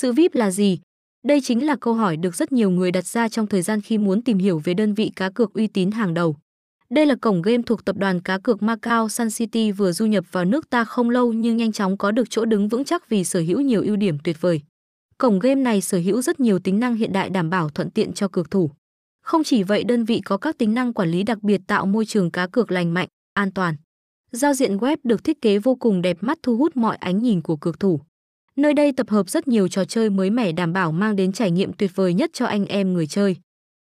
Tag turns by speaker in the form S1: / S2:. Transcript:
S1: Sự VIP là gì? Đây chính là câu hỏi được rất nhiều người đặt ra trong thời gian khi muốn tìm hiểu về đơn vị cá cược uy tín hàng đầu. Đây là cổng game thuộc tập đoàn cá cược Macau Sun City vừa du nhập vào nước ta không lâu nhưng nhanh chóng có được chỗ đứng vững chắc vì sở hữu nhiều ưu điểm tuyệt vời. Cổng game này sở hữu rất nhiều tính năng hiện đại đảm bảo thuận tiện cho cược thủ. Không chỉ vậy, đơn vị có các tính năng quản lý đặc biệt tạo môi trường cá cược lành mạnh, an toàn. Giao diện web được thiết kế vô cùng đẹp mắt thu hút mọi ánh nhìn của cược thủ. Nơi đây tập hợp rất nhiều trò chơi mới mẻ đảm bảo mang đến trải nghiệm tuyệt vời nhất cho anh em người chơi.